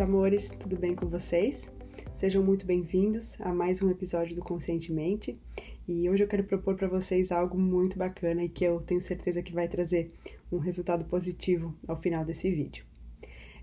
amores, tudo bem com vocês? Sejam muito bem-vindos a mais um episódio do Conscientemente. E hoje eu quero propor para vocês algo muito bacana e que eu tenho certeza que vai trazer um resultado positivo ao final desse vídeo.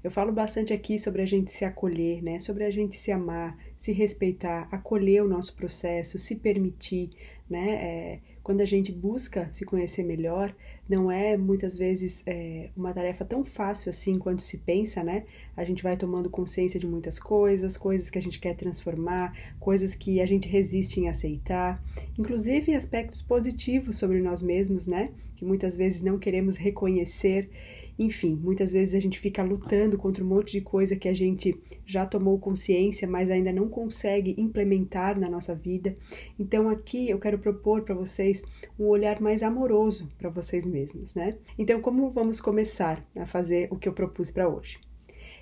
Eu falo bastante aqui sobre a gente se acolher, né? Sobre a gente se amar, se respeitar, acolher o nosso processo, se permitir, né? É, quando a gente busca se conhecer melhor, não é muitas vezes é, uma tarefa tão fácil assim quanto se pensa, né? A gente vai tomando consciência de muitas coisas, coisas que a gente quer transformar, coisas que a gente resiste em aceitar, inclusive aspectos positivos sobre nós mesmos, né? Que muitas vezes não queremos reconhecer. Enfim, muitas vezes a gente fica lutando contra um monte de coisa que a gente já tomou consciência, mas ainda não consegue implementar na nossa vida. Então aqui eu quero propor para vocês um olhar mais amoroso para vocês mesmos, né? Então como vamos começar a fazer o que eu propus para hoje?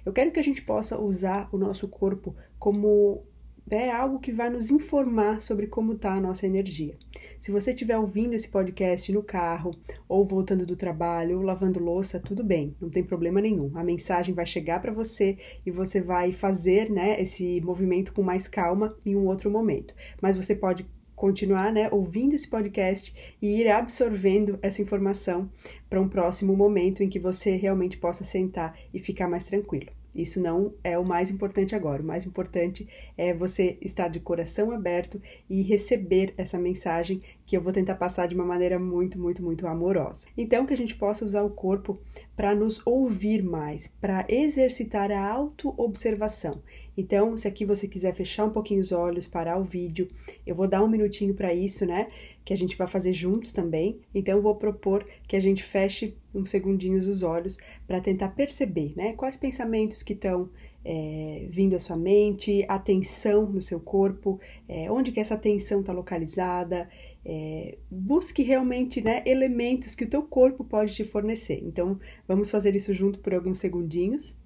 Eu quero que a gente possa usar o nosso corpo como é algo que vai nos informar sobre como está a nossa energia. Se você estiver ouvindo esse podcast no carro, ou voltando do trabalho, ou lavando louça, tudo bem, não tem problema nenhum. A mensagem vai chegar para você e você vai fazer né, esse movimento com mais calma em um outro momento. Mas você pode continuar né, ouvindo esse podcast e ir absorvendo essa informação para um próximo momento em que você realmente possa sentar e ficar mais tranquilo. Isso não é o mais importante agora. O mais importante é você estar de coração aberto e receber essa mensagem que eu vou tentar passar de uma maneira muito, muito, muito amorosa. Então, que a gente possa usar o corpo para nos ouvir mais, para exercitar a autoobservação. Então, se aqui você quiser fechar um pouquinho os olhos, parar o vídeo, eu vou dar um minutinho para isso, né? Que a gente vai fazer juntos também. Então, eu vou propor que a gente feche uns segundinhos os olhos para tentar perceber, né? Quais pensamentos que estão é, vindo à sua mente, a tensão no seu corpo, é, onde que essa tensão está localizada. É, busque realmente né, elementos que o teu corpo pode te fornecer. Então, vamos fazer isso junto por alguns segundinhos.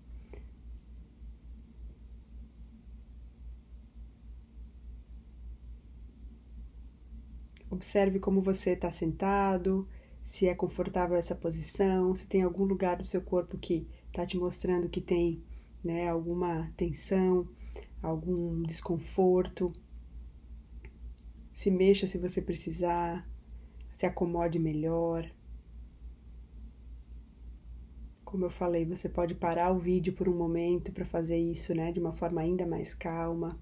Observe como você está sentado, se é confortável essa posição, se tem algum lugar do seu corpo que está te mostrando que tem né, alguma tensão, algum desconforto. Se mexa se você precisar, se acomode melhor. Como eu falei, você pode parar o vídeo por um momento para fazer isso, né, de uma forma ainda mais calma.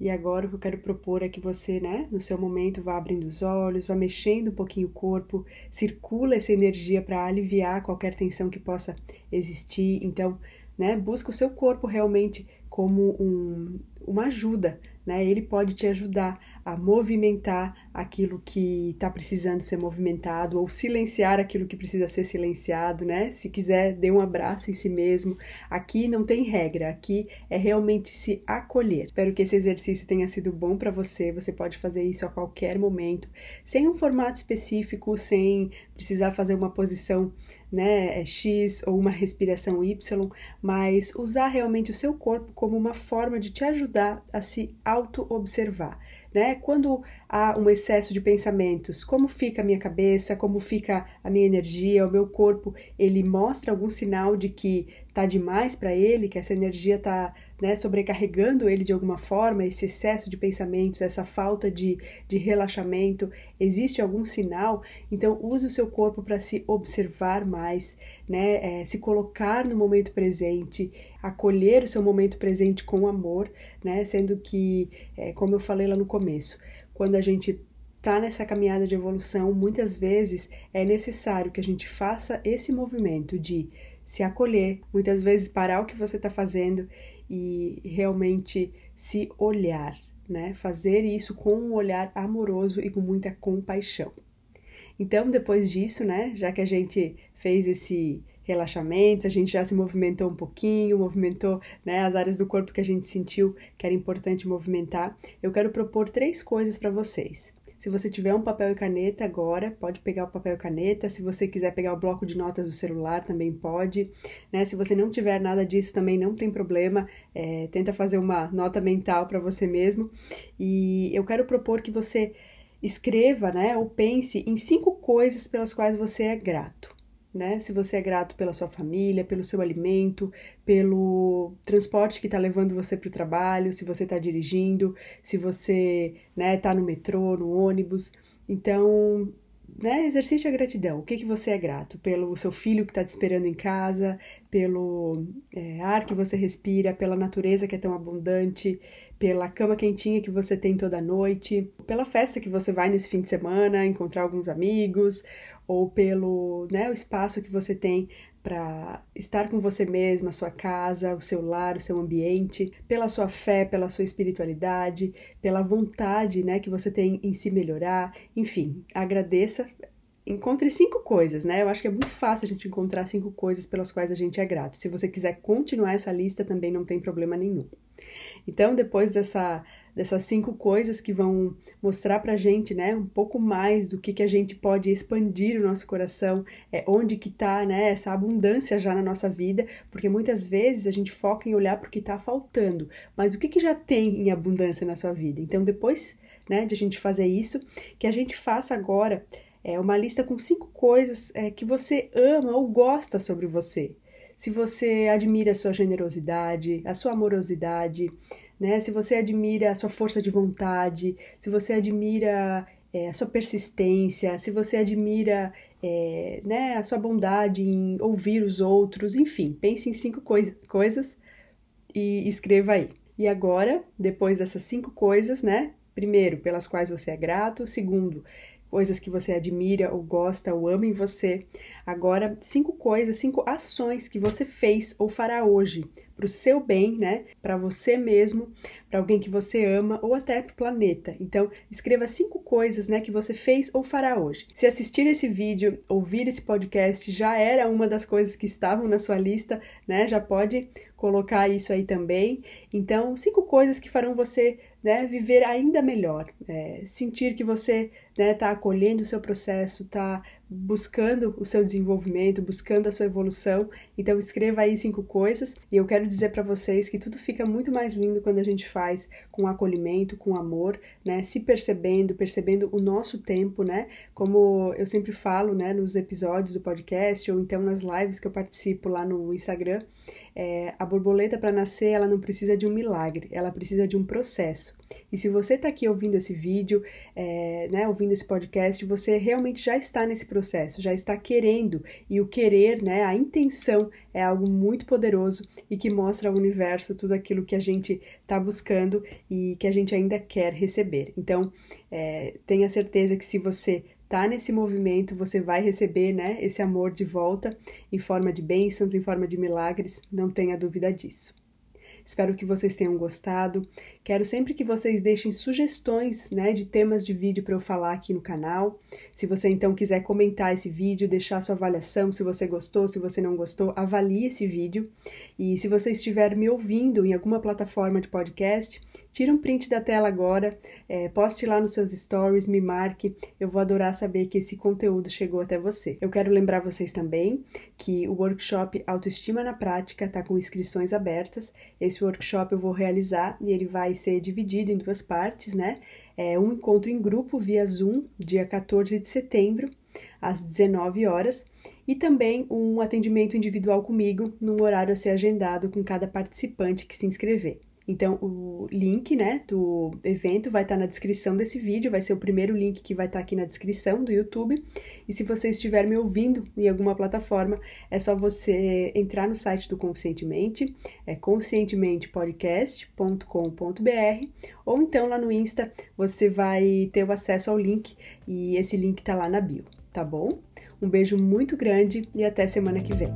E agora o que eu quero propor é que você, né, no seu momento, vá abrindo os olhos, vá mexendo um pouquinho o corpo, circula essa energia para aliviar qualquer tensão que possa existir. Então, né, busca o seu corpo realmente como um, uma ajuda, né? Ele pode te ajudar a movimentar aquilo que está precisando ser movimentado ou silenciar aquilo que precisa ser silenciado, né? Se quiser, dê um abraço em si mesmo. Aqui não tem regra, aqui é realmente se acolher. Espero que esse exercício tenha sido bom para você. Você pode fazer isso a qualquer momento, sem um formato específico, sem precisar fazer uma posição né, X ou uma respiração Y, mas usar realmente o seu corpo como uma forma de te ajudar a se auto-observar né? Quando há um excesso de pensamentos, como fica a minha cabeça, como fica a minha energia, o meu corpo, ele mostra algum sinal de que tá demais para ele, que essa energia tá né, sobrecarregando ele de alguma forma, esse excesso de pensamentos, essa falta de, de relaxamento, existe algum sinal? Então, use o seu corpo para se observar mais, né, é, se colocar no momento presente, acolher o seu momento presente com amor, né, sendo que, é, como eu falei lá no começo, quando a gente está nessa caminhada de evolução, muitas vezes é necessário que a gente faça esse movimento de se acolher, muitas vezes parar o que você está fazendo e realmente se olhar, né? Fazer isso com um olhar amoroso e com muita compaixão. Então, depois disso, né, já que a gente fez esse relaxamento, a gente já se movimentou um pouquinho, movimentou né, as áreas do corpo que a gente sentiu que era importante movimentar, eu quero propor três coisas para vocês. Se você tiver um papel e caneta agora, pode pegar o papel e caneta. Se você quiser pegar o bloco de notas do celular, também pode. Né? Se você não tiver nada disso, também não tem problema. É, tenta fazer uma nota mental para você mesmo. E eu quero propor que você escreva, né, ou pense em cinco coisas pelas quais você é grato. Né? Se você é grato pela sua família, pelo seu alimento, pelo transporte que está levando você para o trabalho, se você está dirigindo, se você está né, tá no metrô, no ônibus. Então, né, exercite a gratidão. O que, que você é grato? Pelo seu filho que está te esperando em casa, pelo é, ar que você respira, pela natureza que é tão abundante, pela cama quentinha que você tem toda noite, pela festa que você vai nesse fim de semana, encontrar alguns amigos, ou pelo né, o espaço que você tem para estar com você mesma, sua casa, o seu lar, o seu ambiente, pela sua fé, pela sua espiritualidade, pela vontade né, que você tem em se melhorar. Enfim, agradeça. Encontre cinco coisas, né? Eu acho que é muito fácil a gente encontrar cinco coisas pelas quais a gente é grato. Se você quiser continuar essa lista, também não tem problema nenhum. Então, depois dessa dessas cinco coisas que vão mostrar para gente, né, um pouco mais do que, que a gente pode expandir o nosso coração, é, onde que está, né, essa abundância já na nossa vida, porque muitas vezes a gente foca em olhar para o que está faltando, mas o que, que já tem em abundância na sua vida? Então, depois, né, de a gente fazer isso, que a gente faça agora é, uma lista com cinco coisas é, que você ama ou gosta sobre você. Se você admira a sua generosidade, a sua amorosidade, né? Se você admira a sua força de vontade, se você admira é, a sua persistência, se você admira é, né, a sua bondade em ouvir os outros, enfim, pense em cinco coi coisas e escreva aí. E agora, depois dessas cinco coisas, né? Primeiro, pelas quais você é grato. Segundo, coisas que você admira ou gosta ou ama em você. Agora, cinco coisas, cinco ações que você fez ou fará hoje para o seu bem, né? Para você mesmo, para alguém que você ama ou até para o planeta. Então, escreva cinco coisas, né, que você fez ou fará hoje. Se assistir esse vídeo, ouvir esse podcast já era uma das coisas que estavam na sua lista, né? Já pode colocar isso aí também. Então, cinco coisas que farão você né, viver ainda melhor, é, sentir que você né, tá acolhendo o seu processo, está buscando o seu desenvolvimento, buscando a sua evolução. Então escreva aí cinco coisas e eu quero dizer para vocês que tudo fica muito mais lindo quando a gente faz com acolhimento, com amor, né? Se percebendo, percebendo o nosso tempo, né? Como eu sempre falo, né, nos episódios do podcast ou então nas lives que eu participo lá no Instagram, é, a borboleta para nascer ela não precisa de um milagre, ela precisa de um processo. E se você está aqui ouvindo esse vídeo, é, né, ouvindo esse podcast, você realmente já está nesse processo, já está querendo e o querer, né, a intenção é algo muito poderoso e que mostra ao universo tudo aquilo que a gente está buscando e que a gente ainda quer receber. Então, é, tenha certeza que se você tá nesse movimento, você vai receber, né, esse amor de volta em forma de bênçãos, em forma de milagres, não tenha dúvida disso. Espero que vocês tenham gostado. Quero sempre que vocês deixem sugestões né, de temas de vídeo para eu falar aqui no canal. Se você então quiser comentar esse vídeo, deixar sua avaliação, se você gostou, se você não gostou, avalie esse vídeo. E se você estiver me ouvindo em alguma plataforma de podcast, tira um print da tela agora, é, poste lá nos seus stories, me marque. Eu vou adorar saber que esse conteúdo chegou até você. Eu quero lembrar vocês também que o workshop Autoestima na Prática está com inscrições abertas. Esse workshop eu vou realizar e ele vai ser dividido em duas partes, né? É um encontro em grupo via Zoom, dia 14 de setembro, às 19 horas, e também um atendimento individual comigo, num horário a ser agendado com cada participante que se inscrever. Então, o link né, do evento vai estar na descrição desse vídeo, vai ser o primeiro link que vai estar aqui na descrição do YouTube. E se você estiver me ouvindo em alguma plataforma, é só você entrar no site do Conscientemente, é conscientementepodcast.com.br, ou então lá no Insta você vai ter o acesso ao link e esse link está lá na bio, tá bom? Um beijo muito grande e até semana que vem.